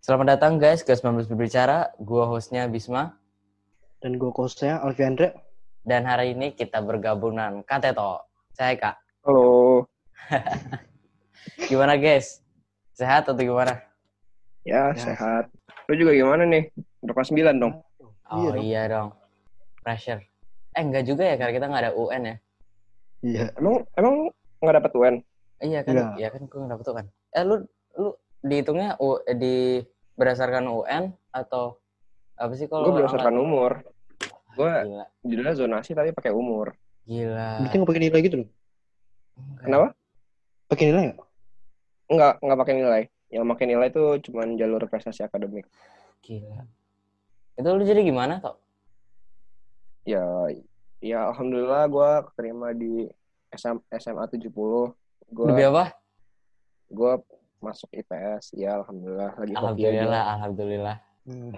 Selamat datang guys ke 19 Berbicara. Gua hostnya Bisma. Dan gue hostnya Alfiandra. Dan hari ini kita bergabung dengan Kateto. Saya Kak. Halo. Gimana guys? Sehat atau gimana? Ya, Ya. sehat. Lu juga gimana nih? Udah kelas 9 dong? Oh dong. iya dong. Pressure. Eh enggak juga ya karena kita nggak ada UN ya. Iya. Emang emang nggak dapet UN? Iya kan? Iya. Iya kan gue nggak dapet UN. Eh lu lu dihitungnya U, di berdasarkan UN atau apa sih kalau Gue berdasarkan angkat- umur. Gue judulnya zonasi tapi pakai umur. Gila. Berarti nggak pakai nilai gitu loh? Enggak. Kenapa? Pakai nilai nggak? Enggak, nggak pakai nilai. Yang pakai nilai itu cuma jalur prestasi akademik. Gila. Itu lu jadi gimana kok? Ya, ya alhamdulillah gue keterima di SM, SMA 70. Gue Lebih apa? gue masuk IPS. Ya alhamdulillah lagi Alhamdulillah, alhamdulillah. Hmm.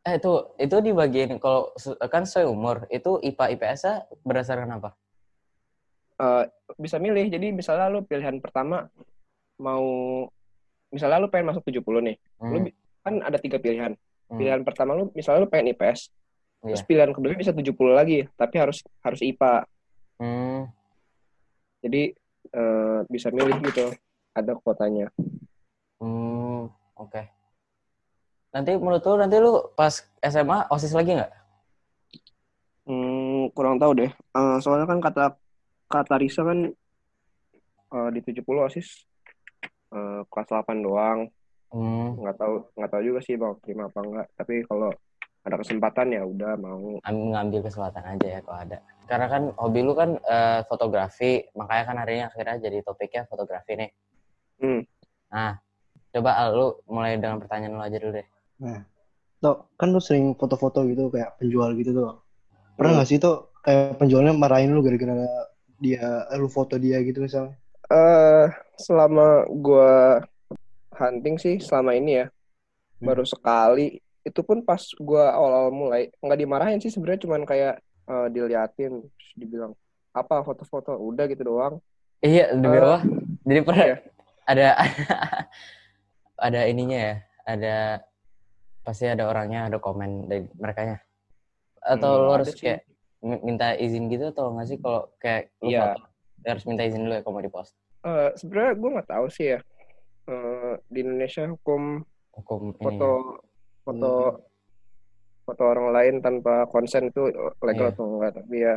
Eh itu itu di bagian kalau kan sesuai umur itu IPA IPS berdasarkan apa? Eh, bisa milih. Jadi misalnya lu pilihan pertama mau misalnya lu pengen masuk 70 nih. Hmm, Lu kan ada tiga pilihan. hmm, Pilihan pertama lu misalnya lu pengen IPS. Terus Iya. pilihan kedua bisa 70 lagi, tapi harus harus IPA. Hmm. Jadi eh, bisa milih gitu. Ada kuotanya. Hmm, oke. Nanti menurut lu nanti lu pas SMA OSIS lagi nggak? Hmm, kurang tahu deh. Eh, soalnya kan kata kata Risa kan eh, di 70 OSIS eh, kelas 8 doang. Hmm, Nggak tahu nggak tahu juga sih mau terima apa enggak. Tapi kalau ada kesempatan ya udah mau. am- ngambil kesempatan aja ya kalau ada. Karena kan hobi lu kan eh, fotografi, makanya kan hari ini akhirnya jadi topiknya fotografi nih. Hmm. Nah, coba Al, lu mulai dengan pertanyaan lu aja dulu deh. Tuh, kan lu sering foto-foto gitu kayak penjual gitu tuh. Pernah Hmm. nggak sih tuh kayak penjualnya marahin lu gara-gara dia lu foto dia gitu misalnya? eh selama gua hunting sih selama ini ya Hmm. baru sekali itu pun pas gua awal-awal mulai nggak dimarahin sih sebenarnya cuman kayak eh, diliatin terus dibilang apa foto-foto udah gitu doang Iya, demi apa? Jadi pernah iya. ada ada ininya ya, ada pasti ada orangnya, ada komen dari mereka Atau Hmm, ada harus kayak mi- minta izin gitu atau nggak sih kalau kayak lu Iya. foto harus minta izin dulu ya kalau mau dipost. Eh, sebenarnya gua nggak tahu sih ya Eh, di Indonesia hukum Hukum ini. Foto ya. foto orang lain tanpa konsen itu legal Iya. atau enggak tapi ya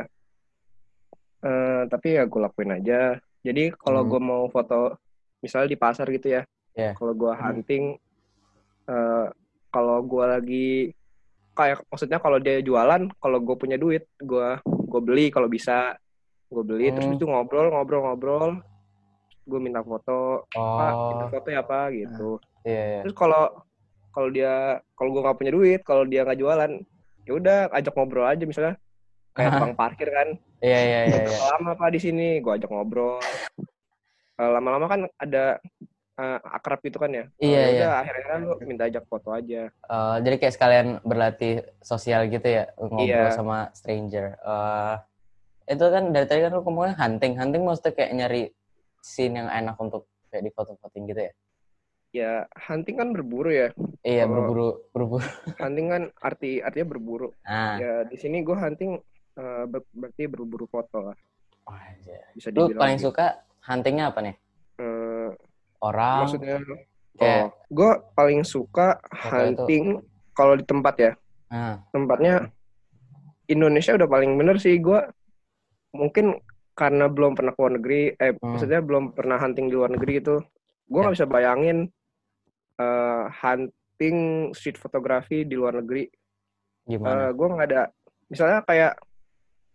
eh, tapi ya gue lakuin aja jadi kalau Hmm. gue mau foto misalnya di pasar gitu ya Iya. kalau gue Hmm. hunting eh, kalau gue lagi kayak maksudnya kalau dia jualan kalau gue punya duit gue gue beli kalau bisa gue beli terus Hmm. itu ngobrol ngobrol ngobrol gue minta foto pak minta Oh, foto ya pak gitu iya, iya. terus kalau kalau dia kalau gue nggak punya duit kalau dia nggak jualan ya udah ajak ngobrol aja misalnya kayak tukang parkir kan Iya, iya, iya, iya. lama pak di sini gue ajak ngobrol Eh, lama-lama kan ada eh, akrab gitu kan ya Iya, Ya iya. akhirnya lu minta ajak foto aja Eh, jadi kayak sekalian berlatih sosial gitu ya, ngobrol Iya. sama stranger. Eh, itu kan dari tadi kan lu ngomongnya hunting. Hunting maksudnya kayak nyari scene yang enak untuk kayak di foto-fotoin gitu ya. Ya hunting kan berburu ya Iya, Kalau- berburu, berburu. hunting kan arti artinya berburu Nah, ya di sini gue hunting eh, ber- berarti berburu foto lah wah, anjir. bisa lu dibilang paling gitu. suka huntingnya apa nih? Eh, Orang, maksudnya kayak, oh gue paling suka hunting kalau di tempat ya nah, tempatnya Indonesia udah paling bener sih gue mungkin karena belum pernah ke luar negeri eh Hmm. maksudnya belum pernah hunting di luar negeri itu gue Ya. nggak bisa bayangin eh, hunting street photography di luar negeri gimana? gue nggak ada misalnya kayak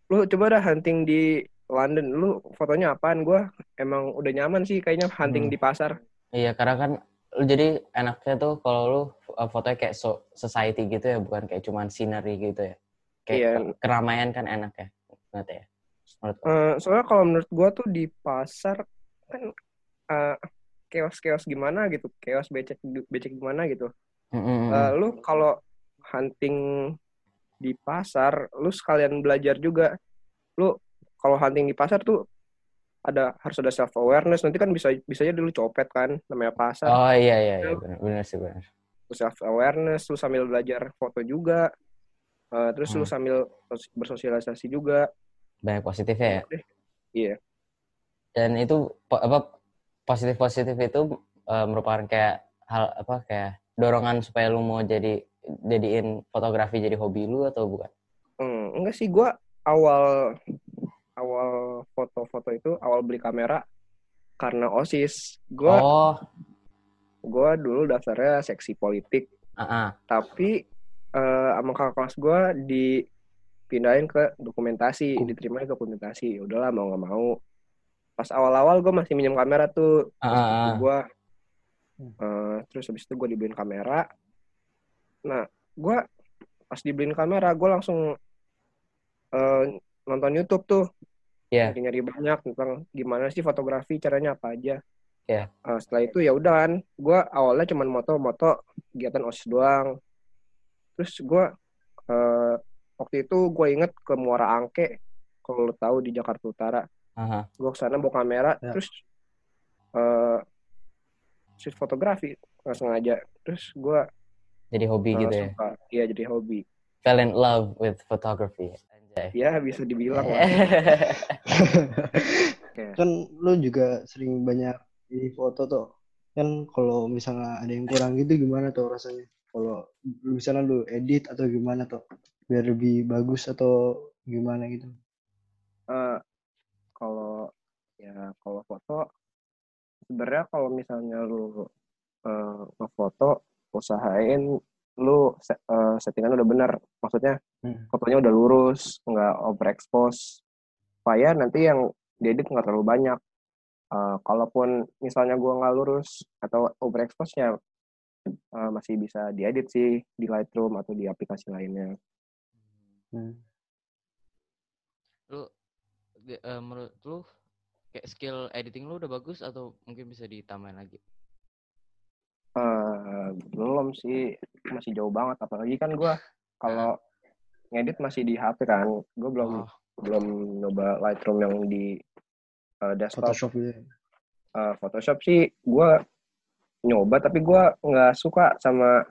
lu coba dah hunting di London lu fotonya apaan gue emang udah nyaman sih kayaknya hunting Hmm. di pasar Iya, karena kan lu jadi enaknya tuh kalau lu uh, fotonya kayak so, society gitu ya, bukan kayak cuman scenery gitu ya. Kayak Iya. ke- keramaian kan enak ya. Menurut ya. Menurut. Eh, soalnya kalau menurut gue tuh di pasar kan eh, chaos-chaos gimana gitu, chaos becek becek gimana gitu. Mm-mm. Eh, lu kalau hunting di pasar, lu sekalian belajar juga. Lu kalau hunting di pasar tuh ada harus ada self awareness nanti kan bisa bisa aja dulu copet kan namanya pasar Oh iya iya, iya. benar benar sih benar. self awareness lu sambil belajar foto juga Eh, terus lu Hmm. sambil sos- bersosialisasi juga Banyak positifnya ya. iya Dan itu apa positif positif itu eh, merupakan kayak hal apa kayak dorongan supaya lu mau jadi jadiin fotografi jadi hobi lu atau bukan? Hmm, enggak sih. Gua awal awal foto-foto itu awal beli kamera karena osis. Gua Oh, gua dulu daftarnya seksi politik. Ah. tapi eh sama kakak kelas gue dipindahin ke dokumentasi diterima ke dokumentasi. Ya udahlah mau nggak mau pas awal-awal gue masih minjem kamera tuh ah. gue terus habis itu gue dibeliin kamera nah gue pas dibeliin kamera gue langsung eh, nonton YouTube tuh Iya. nyari banyak tentang gimana sih fotografi caranya apa aja Iya. Eh, setelah itu ya udah kan gue awalnya cuma moto-moto kegiatan osis doang terus gue eh, waktu itu gue inget ke Muara Angke kalau lo tahu di Jakarta Utara Ah. gue ke sana bawa kamera Ya. terus eh shoot fotografi nggak sengaja terus gue Jadi hobi gitu ya. suka iya jadi hobi Fell in love with photography. Anjay. ya bisa dibilang lah kan lu juga sering banyak ini foto tuh kan kalau misalnya ada yang kurang gitu gimana tuh rasanya kalau misalnya lu edit atau gimana tuh biar lebih bagus atau gimana gitu Eh, kalau ya kalau foto sebenarnya kalau misalnya lu eh, ngefoto usahain lu eh, settingan udah bener maksudnya Hmm. fotonya udah lurus nggak overexpose supaya nanti yang diedit nggak terlalu banyak Eh, kalaupun misalnya gua nggak lurus atau overexpose ya eh, masih bisa diedit sih di Lightroom atau di aplikasi lainnya Hmm. Lu eh, menurut lu kayak skill editing lu udah bagus atau mungkin bisa ditambahin lagi? Eh, belum sih. Masih jauh banget. Apalagi kan gua kalau ngedit masih di HP kan. Gue belum Oh, belum nyoba Lightroom yang di eh, desktop. Photoshop gitu ya. Eh, Photoshop sih gua nyoba tapi gua nggak suka sama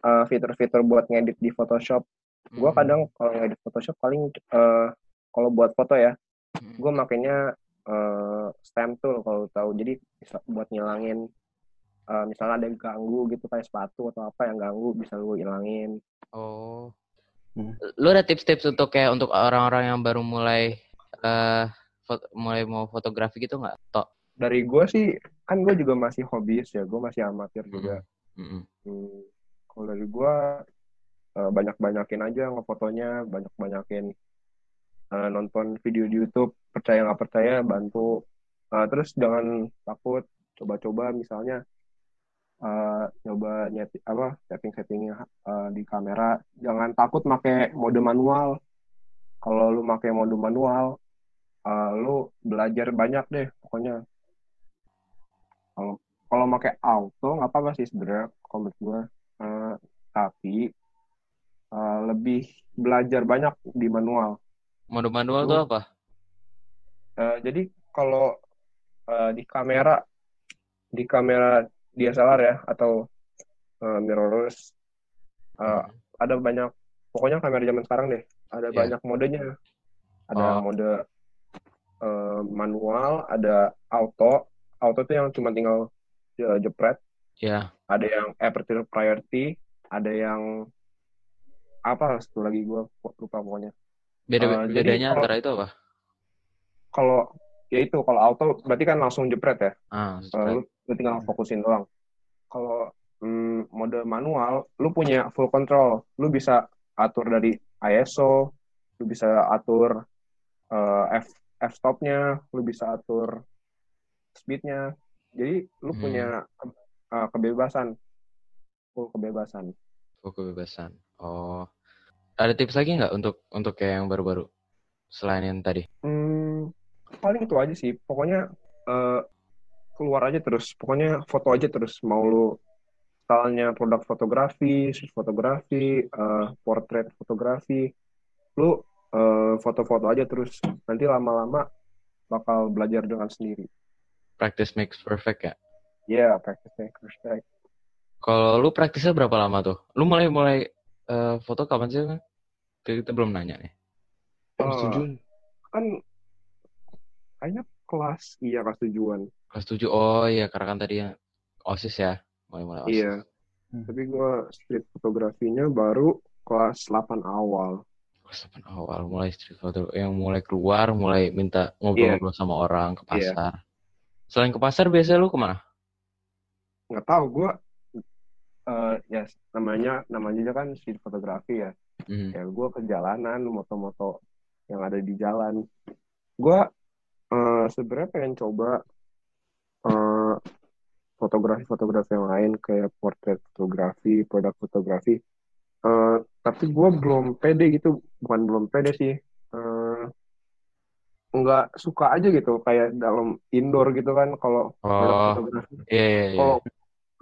eh, fitur-fitur buat ngedit di Photoshop. Gua hmm, kadang kalau ngedit Photoshop paling eh, kalau buat foto ya hmm. gue makainya eh, stem tool kalau tahu jadi bisa buat ngilangin eh, misalnya ada yang ganggu gitu kayak sepatu atau apa yang ganggu bisa lu ilangin Oh. Hmm. Lu ada tips-tips untuk kayak untuk orang-orang yang baru mulai eh fot- mulai mau fotografi gitu nggak? Tok. dari gue sih kan gue juga masih hobis ya gue masih amatir juga Mm-mm. Hmm, kalau dari gue banyak-banyakin aja ngefotonya banyak-banyakin eh, nonton video di YouTube percaya nggak percaya bantu. Eh, terus jangan takut coba-coba misalnya nyeti apa setting-settingnya eh, di kamera. Jangan takut pakai mode manual. Kalau lu pakai mode manual eh, lu belajar banyak deh pokoknya. Kalau kalau pakai auto nggak apa-apa sih sebenarnya kalau gue Eh, tapi eh, lebih belajar banyak di manual Mode manual tuh Lu- apa? Eh, jadi kalau eh, di kamera di kamera DSLR ya atau eh, mirrorless eh, Hmm. ada banyak pokoknya kamera zaman sekarang deh ada Iya. banyak modenya ada Oh. mode eh, manual ada auto auto tuh yang cuma tinggal eh, jepret Ya. ada yang aperture priority ada yang apa satu lagi gue lupa pokoknya Beda jadi bedanya kalau- antara itu apa? kalau ya itu kalau auto berarti kan langsung jepret ya Ah, lu, lu tinggal fokusin doang. Kalau mm, mode manual, lu punya full control. Lu bisa atur dari ISO, lu bisa atur eh, f f stopnya, lu bisa atur speednya. Jadi lu Hmm. punya eh, kebebasan, full kebebasan. Oh, kebebasan. Oh. Ada tips lagi nggak untuk untuk kayak yang baru-baru selain yang tadi? Hmm, paling itu aja sih. Pokoknya eh, keluar aja terus. Pokoknya foto aja terus. Mau lu stylenya produk fotografi, shoot fotografi, eh, portrait fotografi, lu eh, foto-foto aja terus. Nanti lama-lama bakal belajar dengan sendiri. Practice makes perfect ya. Ya, yeah, practice makes perfect. Kalau lu praktisnya berapa lama tuh? Lu mulai mulai uh, foto kapan sih? Kita belum nanya nih. Kelas Oh, tujuh. kan kayaknya kelas iya kelas tujuan. Kelas 7. Oh iya, karena kan tadi yang OSIS ya. Mulai-mulai OSIS. Iya. Hmm. Tapi gue street fotografinya baru kelas 8 awal. Kelas 8 awal mulai street photo yang mulai keluar, mulai minta ngobrol-ngobrol sama orang ke Iya. pasar. Selain ke pasar biasanya lu ke mana? Nggak tahu gue eh ya namanya namanya aja kan street fotografi ya. Hmm. Ya gue ke jalanan moto-moto yang ada di jalan. Gue eh sebenarnya pengen coba eh fotografi-fotografi yang lain kayak portrait fotografi, produk fotografi. Eh, tapi gue belum pede gitu, bukan belum pede sih. Eh, nggak suka aja gitu kayak dalam indoor gitu kan kalau Oh, fotografi. iya iya iya. Kalau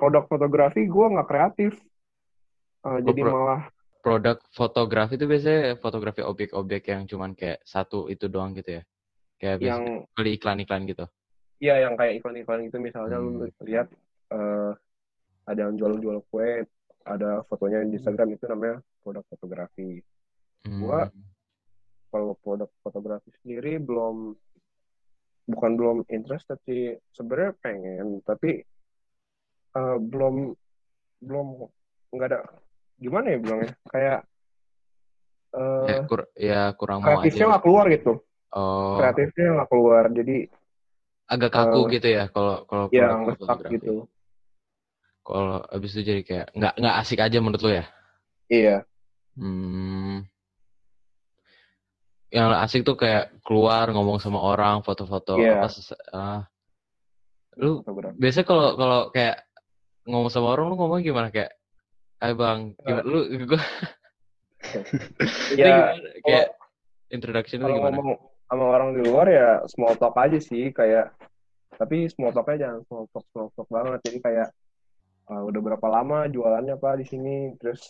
produk fotografi gue nggak kreatif. Eh, jadi pro- malah Produk fotografi itu biasanya fotografi objek-objek yang cuman kayak satu itu doang gitu ya. Kayak yang beli iklan-iklan gitu. Iya yang kayak iklan-iklan itu misalnya lu Hmm. lihat eh, ada yang jual-jual kue, ada fotonya di Instagram itu namanya produk fotografi. Hmm. Gua- Kalau produk fotografi sendiri belum bukan belum interest tapi sebenarnya pengen tapi eh, belum belum nggak ada gimana ya bilangnya kayak eh, ya, kur- ya kurang mau kreatifnya nggak keluar gitu Oh, kreatifnya nggak keluar jadi agak kaku eh, gitu ya kalau kalau ya gitu Kalau abis itu jadi kayak nggak nggak asik aja menurut lu ya? iya Hmm. Yang asik tuh kayak keluar ngomong sama orang, foto-foto Iya. apa ah. Lu biasanya kalau kalau kayak ngomong sama orang lu ngomong gimana? Kayak Hai bang, gimana? Lu gua ini ya gimana? kayak introduction lu kalau gimana? ngomong sama orang di luar ya small talk aja sih kayak tapi small talknya jangan small talk small talk banget. Jadi kayak uh, udah berapa lama jualannya apa di sini? Terus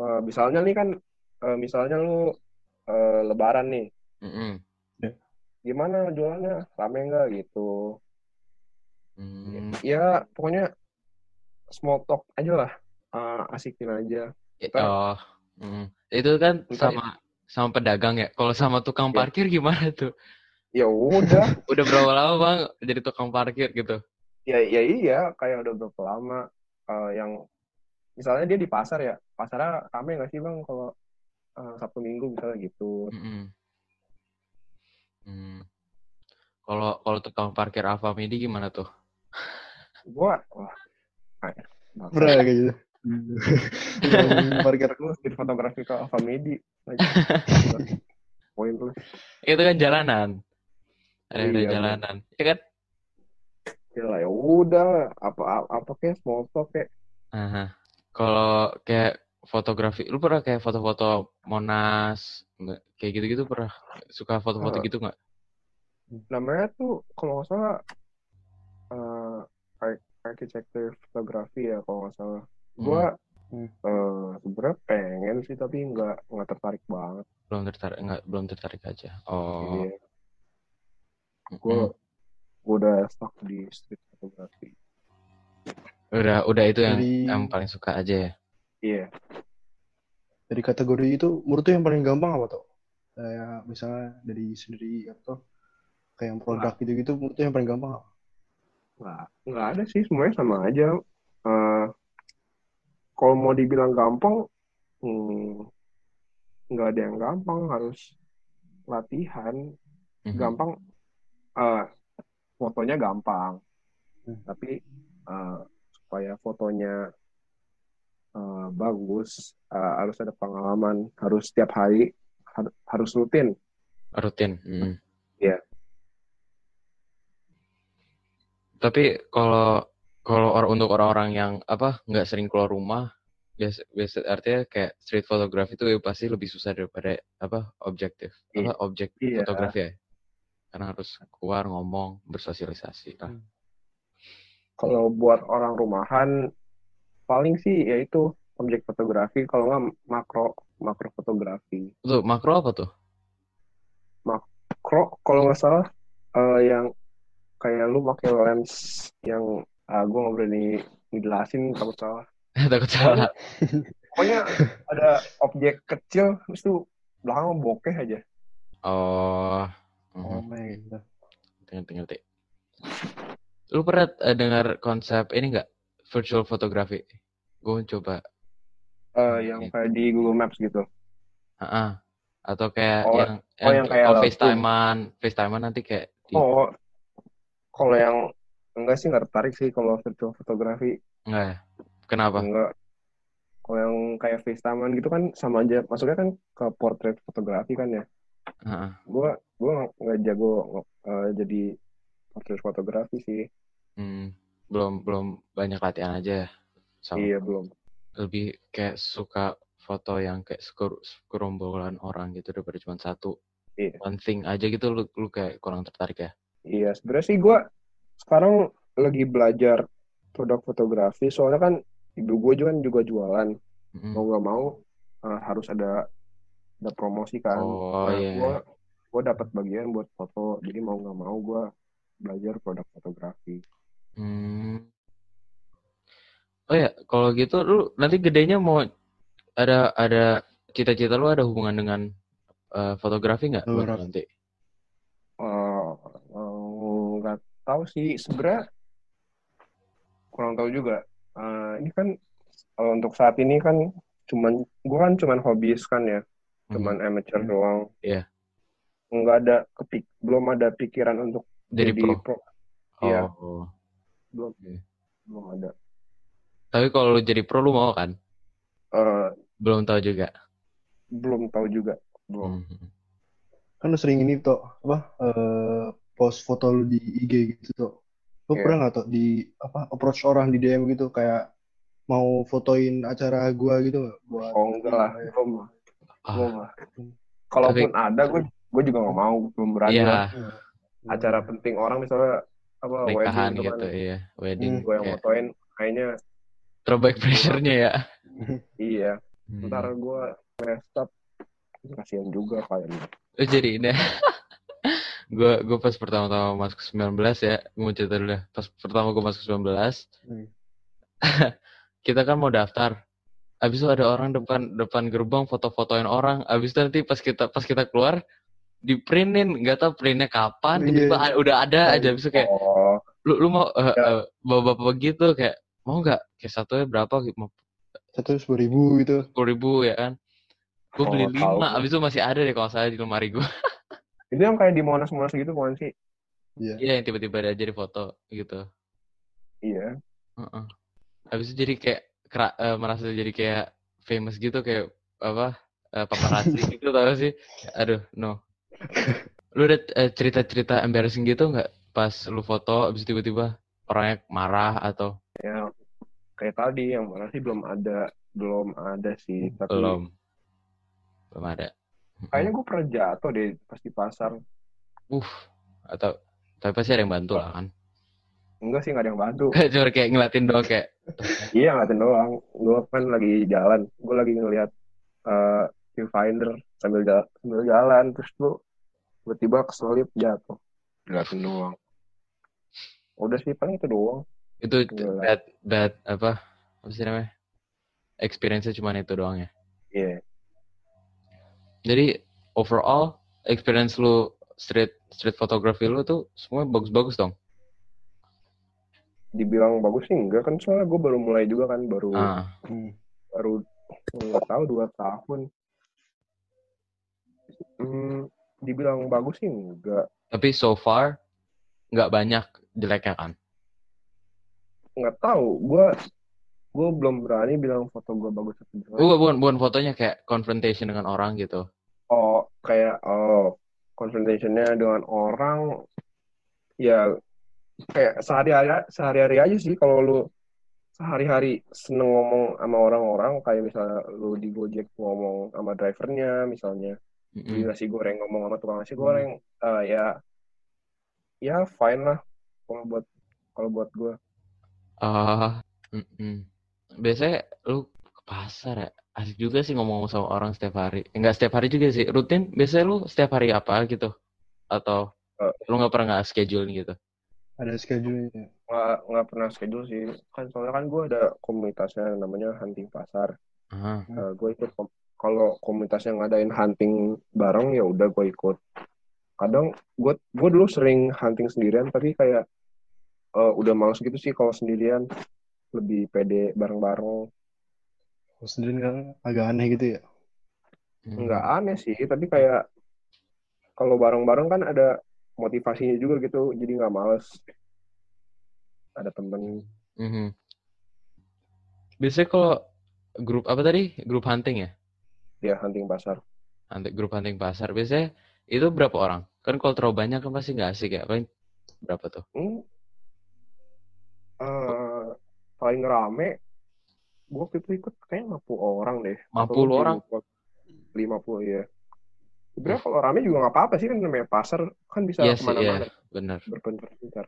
uh, misalnya nih kan uh, misalnya lu uh, lebaran nih. Mm-mm. gimana jualannya? Rame nggak? Gitu. Hmm. ya pokoknya small talk aja lah Uh, asikin aja Ya, Ntar- Oh, mm. itu kan sama sama pedagang ya. Kalau sama tukang Iya. parkir gimana tuh? ya udah Udah berapa lama bang jadi tukang parkir gitu? ya ya iya kayak udah berapa lama uh, yang misalnya dia di pasar ya pasarnya rame nggak sih bang kalau uh, sabtu minggu misalnya gitu Mm-mm. Hmm. Kalau kalau tukang parkir Alfamidi gimana tuh? gua wah Pernah kayak gitu. Yang parkir lu street fotografi ke Alfamidi lagi poin lu Itu kan jalanan. Ada ada Iya, jalanan. Ya kan? ya lah ya udah apa apa kayak small talk kayak Aha. Kalau kayak fotografi, lu pernah kayak foto-foto Monas, kayak gitu-gitu pernah suka foto-foto Eh. gitu nggak? namanya tuh kalau nggak salah uh, ar- architecture fotografi ya kalau nggak salah gua Hmm. eh, sebenarnya pengen sih tapi nggak nggak tertarik banget Belum tertarik, nggak belum tertarik aja. Oh. Iya. gue mm. udah stuck di street fotografi Udah, udah itu yang Dari- yang paling suka aja ya. iya Dari kategori itu, menurut tuh yang paling gampang apa tuh? Kayak misalnya dari sendiri atau kayak yang produk gitu-gitu, menurut tuh yang paling gampang apa? Nggak nggak ada sih semuanya sama aja Eh, kalau mau dibilang gampang hmm, nggak ada yang gampang harus latihan Mhm. gampang eh, fotonya gampang Hmm. tapi eh, supaya fotonya eh, bagus eh, harus ada pengalaman harus setiap hari har- harus rutin Rutin. mm. Iya. Tapi kalau kalau or- untuk orang-orang yang apa nggak sering keluar rumah, biasa, biasa artinya kayak street photography itu pasti lebih susah daripada apa objektif, apa objek Iya. fotografi ya. Karena harus keluar ngomong, bersosialisasi. Nah, kalau buat orang rumahan paling sih yaitu objek fotografi kalau nggak makro makro fotografi Tuh, makro apa tuh? makro kalau nggak salah eh, yang kayak lu pakai lens yang ah gue nggak berani ngejelasin takut salah Takut salah. pokoknya ada objek kecil terus tuh belakang bokeh aja Oh. Oh Mhm. my god. Ngerti, ngerti. Lu pernah eh, dengar konsep ini nggak? Virtual photography. Gue coba. Eh, yang kayak di Google Maps gitu Ah, Atau kayak Oh, yang, oh, yang kayak oh. FaceTime-an. FaceTime-an nanti kayak di, oh kalau yang enggak sih nggak tertarik sih kalau virtual fotografi enggak ya? Kenapa? enggak kalau yang kayak FaceTime gitu kan sama aja masuknya kan ke portrait fotografi kan ya Heeh. gue gue nggak jago eh, jadi portrait fotografi sih Hmm, belum belum banyak latihan aja ya. Sama iya belum lebih kayak suka foto yang kayak seker- sekerombolan orang gitu daripada cuma satu Iya. one thing aja gitu lu lu kayak kurang tertarik ya iya sebenarnya sih gue sekarang lagi belajar produk fotografi soalnya kan ibu gue juga kan juga jualan. Mm-mm. mau nggak mau eh, harus ada ada promosi kan. Oh iya. gue gue dapat bagian buat foto jadi mau nggak mau gue belajar produk fotografi. Hmm. oh ya kalau gitu lu nanti gedenya mau ada ada cita-cita lu ada hubungan dengan eh, fotografi nggak? Nanti? Eh, nggak tahu sih sebenarnya kurang tahu juga. Eh, ini kan eh, untuk saat ini kan cuman gue kan cuman hobis kan ya. Cuman amateur Hmm. doang. Iya. nggak ada kepik belum ada pikiran untuk dari jadi pro. pro. Iya. oh. Belum. Oke. belum ada. Tapi kalau lu jadi pro lu mau kan? Eh, belum tahu juga? Belum tahu juga. Belum. Hmm. Kan lu sering ini tuh apa eh, post foto lu di IG gitu tuh. Lu Iya. pernah nggak tuh di apa approach orang di DM gitu? Kayak mau fotoin acara gua gitu nggak? Buat oh enggak lah. kayak- belum Ah, belum lah kalaupun ada gue gue juga nggak mau. Belum berani iya. lah. acara penting orang misalnya apa nikahan wedding gitu kan. iya. Wedding gue yang kayak motoin kayaknya throwback pressure-nya ya. Iya. Hmm. ntar gue messed up kasihan juga kayaknya Oh, jadi ini gue gue pas pertama-tama masuk 19 ya mau cerita dulu ya. Pas pertama gue masuk 19 Hmm. kita kan mau daftar. Abis itu ada orang depan depan gerbang foto-fotoin orang. Abis itu nanti pas kita pas kita keluar di printin nggak tahu printnya kapan Iya. tiba-tiba a- udah ada aja. Abis itu kayak oh. Lu lu mau eh, Ya. eh, bawa-bapak begitu kayak mau nggak? Kayak satunya berapa? Gitu mau. Satu sepuluh ribu gitu. sepuluh ribu ya kan? Gue Oh, beli tahu. lima. abis itu masih ada deh kalau saya di lemari gue itu yang kayak di monas monas gitu bukan sih Iya. iya yang tiba-tiba ada aja di foto gitu iya Heeh. Habis itu jadi kayak kera- eh, merasa jadi kayak famous gitu kayak apa eh, paparazzi gitu tau gak sih? Aduh, no. Lu ada eh, cerita-cerita embarrassing gitu nggak pas lu foto habis itu tiba-tiba orangnya marah atau ya kayak tadi yang mana sih belum ada belum ada sih tapi belum? Belum ada. Kayaknya gue pernah jatuh deh pas di pasar. Uh, atau tapi pasti ada yang bantu lah kan. enggak sih nggak ada yang bantu. Cuma kayak ngeliatin doang kayak iya ngeliatin doang. Gue kan lagi jalan. Gue lagi ngeliat eh, viewfinder sambil jalan sambil jalan. Terus tuh tiba-tiba keselip jatuh. Ngeliatin doang. Udah sih paling itu doang. Itu Gila. bad bad apa apa sih namanya? Experience-nya cuma itu doang ya. iya Jadi overall experience lu street street photography lu tuh semua bagus-bagus dong. dibilang bagus sih enggak kan soalnya gue baru mulai juga kan baru Ah, Hmm. baru nggak tahu dua tahun hmm, dibilang bagus sih enggak tapi so far nggak banyak jeleknya kan. nggak tahu gue gue belum berani bilang foto gue bagus atau jelek Uh, bukan bukan fotonya kayak confrontation dengan orang gitu. oh kayak oh confrontationnya dengan orang ya kayak sehari-hari sehari-hari aja sih kalau lu sehari-hari seneng ngomong sama orang-orang kayak misalnya lu di Gojek ngomong sama drivernya misalnya di Mm-mm. nasi goreng ngomong sama tukang nasi goreng eh, ya ya fine lah kalau buat kalau buat gue Ah, mm-mm. Biasanya lu ke pasar ya. Asik juga sih ngomong sama orang setiap hari. Enggak setiap hari juga sih. Rutin biasanya lu setiap hari apa gitu? Atau Eh. Lu nggak pernah nggak schedule gitu? Ada schedule-nya. nggak nggak pernah schedule sih kan soalnya kan gue ada komunitasnya namanya hunting pasar Aha. Nah, gue ikut kom- kalau komunitasnya ngadain hunting bareng ya udah gue ikut kadang gue gue dulu sering hunting sendirian tapi kayak eh, udah males gitu sih kalau sendirian lebih pede bareng-bareng Kalau sendiri kan agak aneh gitu ya. Hmm. nggak aneh sih tapi kayak kalau bareng-bareng kan ada motivasinya juga gitu jadi nggak males ada temen Mhm. Biasanya kalau grup apa tadi? Grup hunting ya? ya hunting pasar Hunting, grup hunting pasar. Biasanya itu berapa orang? Kan kalau terlalu banyak kan pasti nggak asik ya. Paling berapa tuh? Hmm. Eh, paling rame gue waktu itu ikut kayaknya 50 orang deh 50 orang? 50 ya sebenarnya kalau rame juga nggak apa-apa sih kan namanya pasar kan bisa Iya sih, ke mana-mana iya. Bener. berpencar-pencar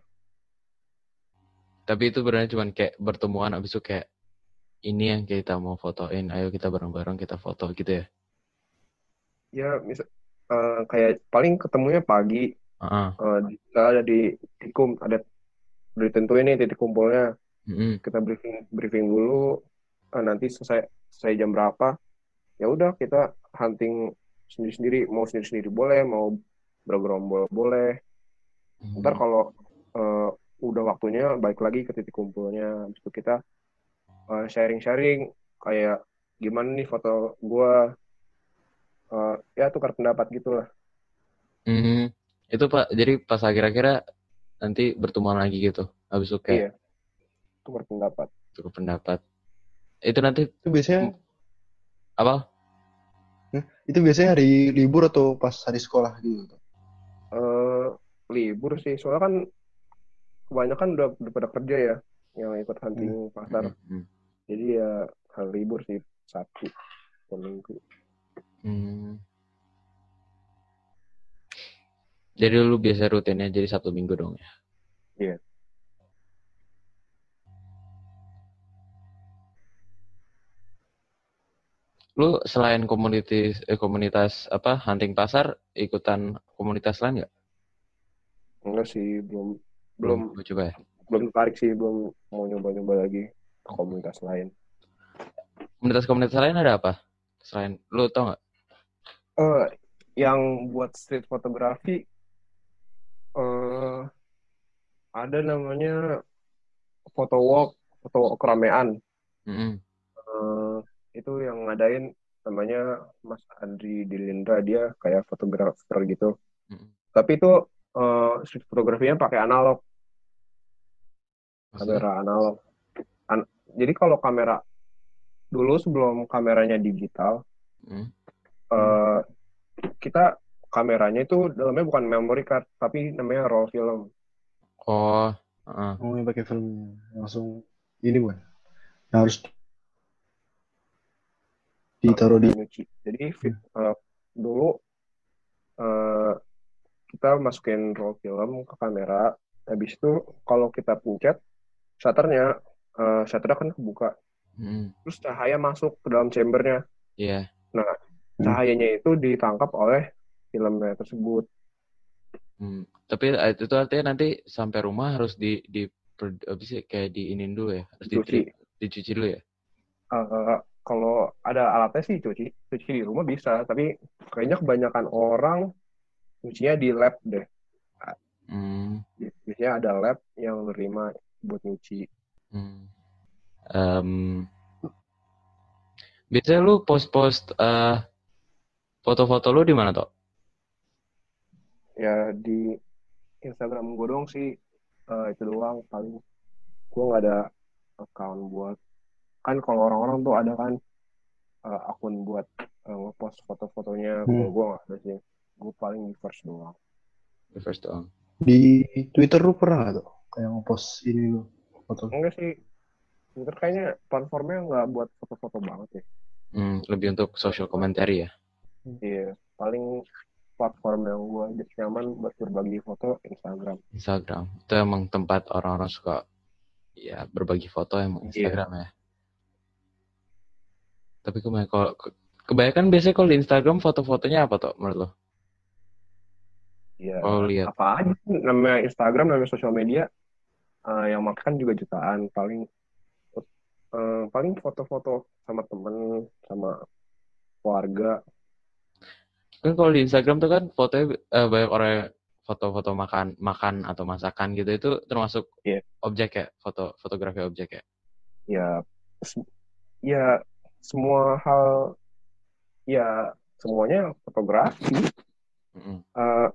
Tapi itu benar cuman kayak pertemuan abis itu kayak ini yang kita mau fotoin. Ayo kita bareng-bareng kita foto gitu ya. ya misal eh, kayak paling ketemunya pagi Heeh. eh, kita ada di tikum ada ditentuin nih titik kumpulnya Mm-mm. kita briefing briefing dulu Eh, nanti selesai selesai jam berapa ya udah kita hunting sendiri-sendiri mau sendiri-sendiri boleh mau bergerombol boleh ntar kalau eh, udah waktunya balik lagi ke titik kumpulnya habis itu kita eh, sharing-sharing kayak gimana nih foto gua Eh, ya tukar pendapat gitu lah Mhm. Itu Pak, jadi pas akhir-akhirnya nanti bertemuan lagi gitu. Habis itu kayak iya tukar pendapat tukar pendapat. Itu nanti Itu biasanya apa? itu biasanya hari libur atau pas hari sekolah gitu. eh libur sih soalnya kan kebanyakan udah, udah pada kerja ya yang ikut hunting pasar Mhm. jadi ya hari libur sih sabtu atau minggu Hmm. Jadi lu biasa rutinnya jadi Sabtu Minggu dong ya? Iya. Lu selain komunitas eh, komunitas apa hunting pasar ikutan komunitas lain nggak? enggak sih belum belum Gua coba ya. belum tertarik sih belum mau nyoba-nyoba lagi komunitas lain Komunitas-komunitas lain ada apa? Selain lu tau nggak? eh yang buat street fotografi eh ada namanya foto walk foto keramaian Mm-mm. Eh, itu yang ngadain namanya Mas Andri Dilindra dia kayak fotografer gitu Mm-mm. tapi itu eh, street fotografinya pakai analog Maksudnya? kamera analog An- jadi kalau kamera dulu sebelum kameranya digital Mm. eh, kita kameranya itu dalamnya bukan memory card tapi namanya raw film Oh, heeh. Oh, yang pakai film langsung ini bukan? Harus ditaruh di nyuci. Jadi eh, dulu eh, kita masukin raw film ke kamera. Habis itu kalau kita pencet shutternya, eh, shutternya kan kebuka. Mm. Terus cahaya masuk ke dalam chambernya. Iya. Cahayanya itu ditangkap oleh filmnya tersebut. Hmm. Tapi itu artinya nanti sampai rumah harus di di apa sih kayak diinin dulu ya, harus Dicuci. di, dicuci dulu ya. Eh, kalau ada alatnya sih cuci, cuci di rumah bisa. Tapi kayaknya kebanyakan orang cucinya di lab deh. Hmm. Biasanya ada lab yang nerima buat nyuci. Hmm. Em, biasanya lu post-post eh, foto-foto lu di mana toh? ya di Instagram gue doang sih eh, itu doang paling gue nggak ada account buat kan kalau orang-orang tuh ada kan eh, akun buat eh, ngepost foto-fotonya Hmm. kalau gue nggak ada sih gue paling di first doang The first doang. di Twitter lu pernah nggak tuh kayak ngepost ini lu foto? enggak sih Twitter kayaknya platformnya nggak buat foto-foto banget ya Hmm, lebih untuk social commentary ya. iya paling platform yang gue nyaman buat berbagi foto Instagram Instagram. Itu emang tempat orang-orang suka ya berbagi foto emang Iya. Instagram ya. Tapi kebanyakan kalau ke- kebanyakan biasanya kalau di Instagram foto-fotonya apa toh menurut lo? ya Oh lihat. apa aja sih, namanya Instagram namanya sosial media eh, yang makan juga jutaan paling eh, paling foto-foto sama temen sama keluarga Kan kalau di Instagram tuh kan fotonya eh, banyak orang foto-foto makan makan atau masakan gitu itu termasuk Iya. objek ya foto fotografi objek ya. ya ya semua hal ya semuanya fotografi. Mm-mm. Eh,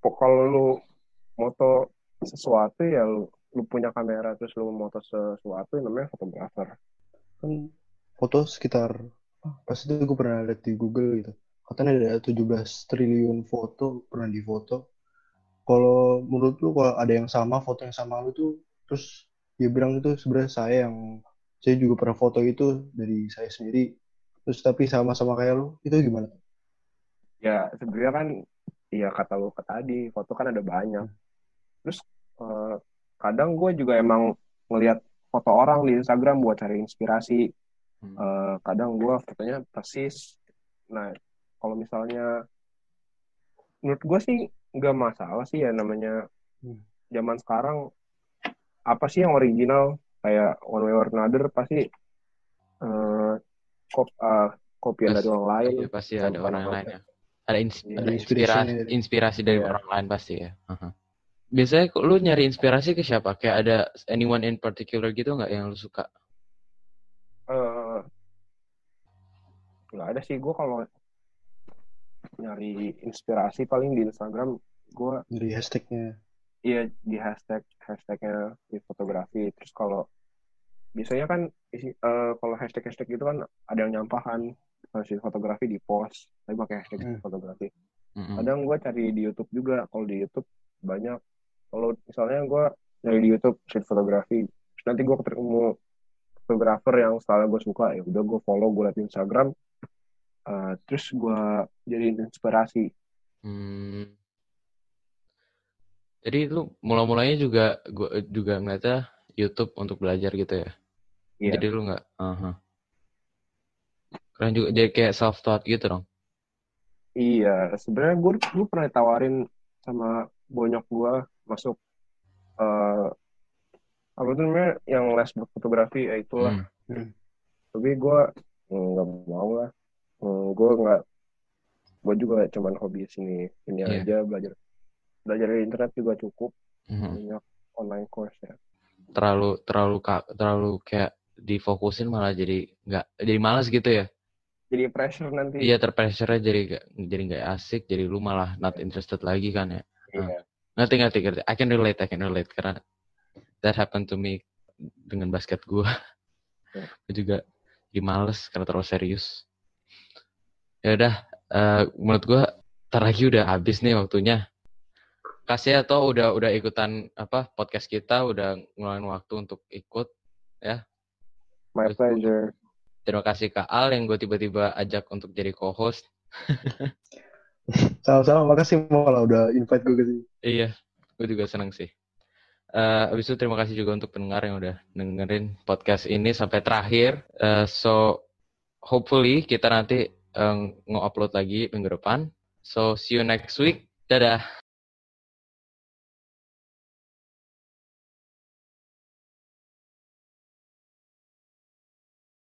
po- kalau lu moto sesuatu ya lu, lu punya kamera terus lu moto sesuatu yang namanya fotografer. Kan foto sekitar pas itu gue pernah lihat di Google gitu. Katanya ada 17 triliun foto pernah difoto. Kalau menurut lu kalau ada yang sama foto yang sama lu tuh terus dia bilang itu sebenarnya saya yang saya juga pernah foto itu dari saya sendiri. Terus tapi sama-sama kayak lu itu gimana? Ya sebenarnya kan ya kata lu tadi foto kan ada banyak. Terus eh, kadang gue juga emang ngelihat foto orang di Instagram buat cari inspirasi. Hmm. Eh, kadang gue fotonya persis. Nah kalau misalnya menurut gue sih nggak masalah sih ya namanya Hmm. zaman sekarang. Apa sih yang original kayak one way or another pasti eh kop eh, kopian Pas- dari orang lain Iya, pasti ada orang orang lain ya. Ada, ins- Iya. ada inspirasi inspirasi dari Iya. orang lain pasti ya. Aha. Biasanya kok lu nyari inspirasi ke siapa? Kayak ada anyone in particular gitu nggak yang lu suka? eh nggak ada sih gue kalau nyari inspirasi paling di Instagram gue dari hashtagnya iya di hashtag hashtagnya di fotografi terus kalau biasanya kan isi, eh, kalau hashtag hashtag gitu kan ada yang nyampahan hasil fotografi di post tapi pakai hashtag Hmm. fotografi kadang gue cari di YouTube juga kalau di YouTube banyak kalau misalnya gue nyari di YouTube street fotografi terus nanti gue ketemu fotografer yang style gue suka ya udah gue follow gue liat di Instagram eh, terus gue jadiin inspirasi Hmm. Jadi lu mula-mulanya juga gua juga ngeliatnya YouTube untuk belajar gitu ya. Iya. Jadi lu nggak, aha. Keren juga jadi kayak self taught gitu dong. Iya, sebenarnya gue gue pernah ditawarin sama bonyok gue masuk eh apa tuh namanya yang les fotografi ya itulah. Hmm. Tapi gue nggak mau lah. gue nggak, gue juga cuman hobi sini ini Iya. aja belajar belajar dari internet juga cukup Mhm. banyak online course ya. Terlalu terlalu terlalu kayak difokusin malah jadi nggak jadi malas gitu ya. Jadi pressure nanti. Iya terpressure jadi nggak jadi nggak asik. Jadi lu malah not interested lagi kan ya. Iya. Ngerti ngerti ngerti. I can relate, I can relate karena that happened to me dengan basket gua. Ya. Gue juga jadi males karena terlalu serius. Ya udah, eh, menurut gua lagi udah habis nih waktunya. Kasih atau udah udah ikutan apa podcast kita udah ngeluarin waktu untuk ikut. My pleasure. Terima kasih Kak Al yang gue tiba-tiba ajak untuk jadi co-host. sama-sama makasih malah udah invite gue ke sini Iya, gue juga seneng sih. Eh abis itu terima kasih juga untuk pendengar yang udah dengerin podcast ini sampai terakhir. Eh, so, hopefully kita nanti eh, nge-upload lagi minggu depan. So, see you next week. Dadah.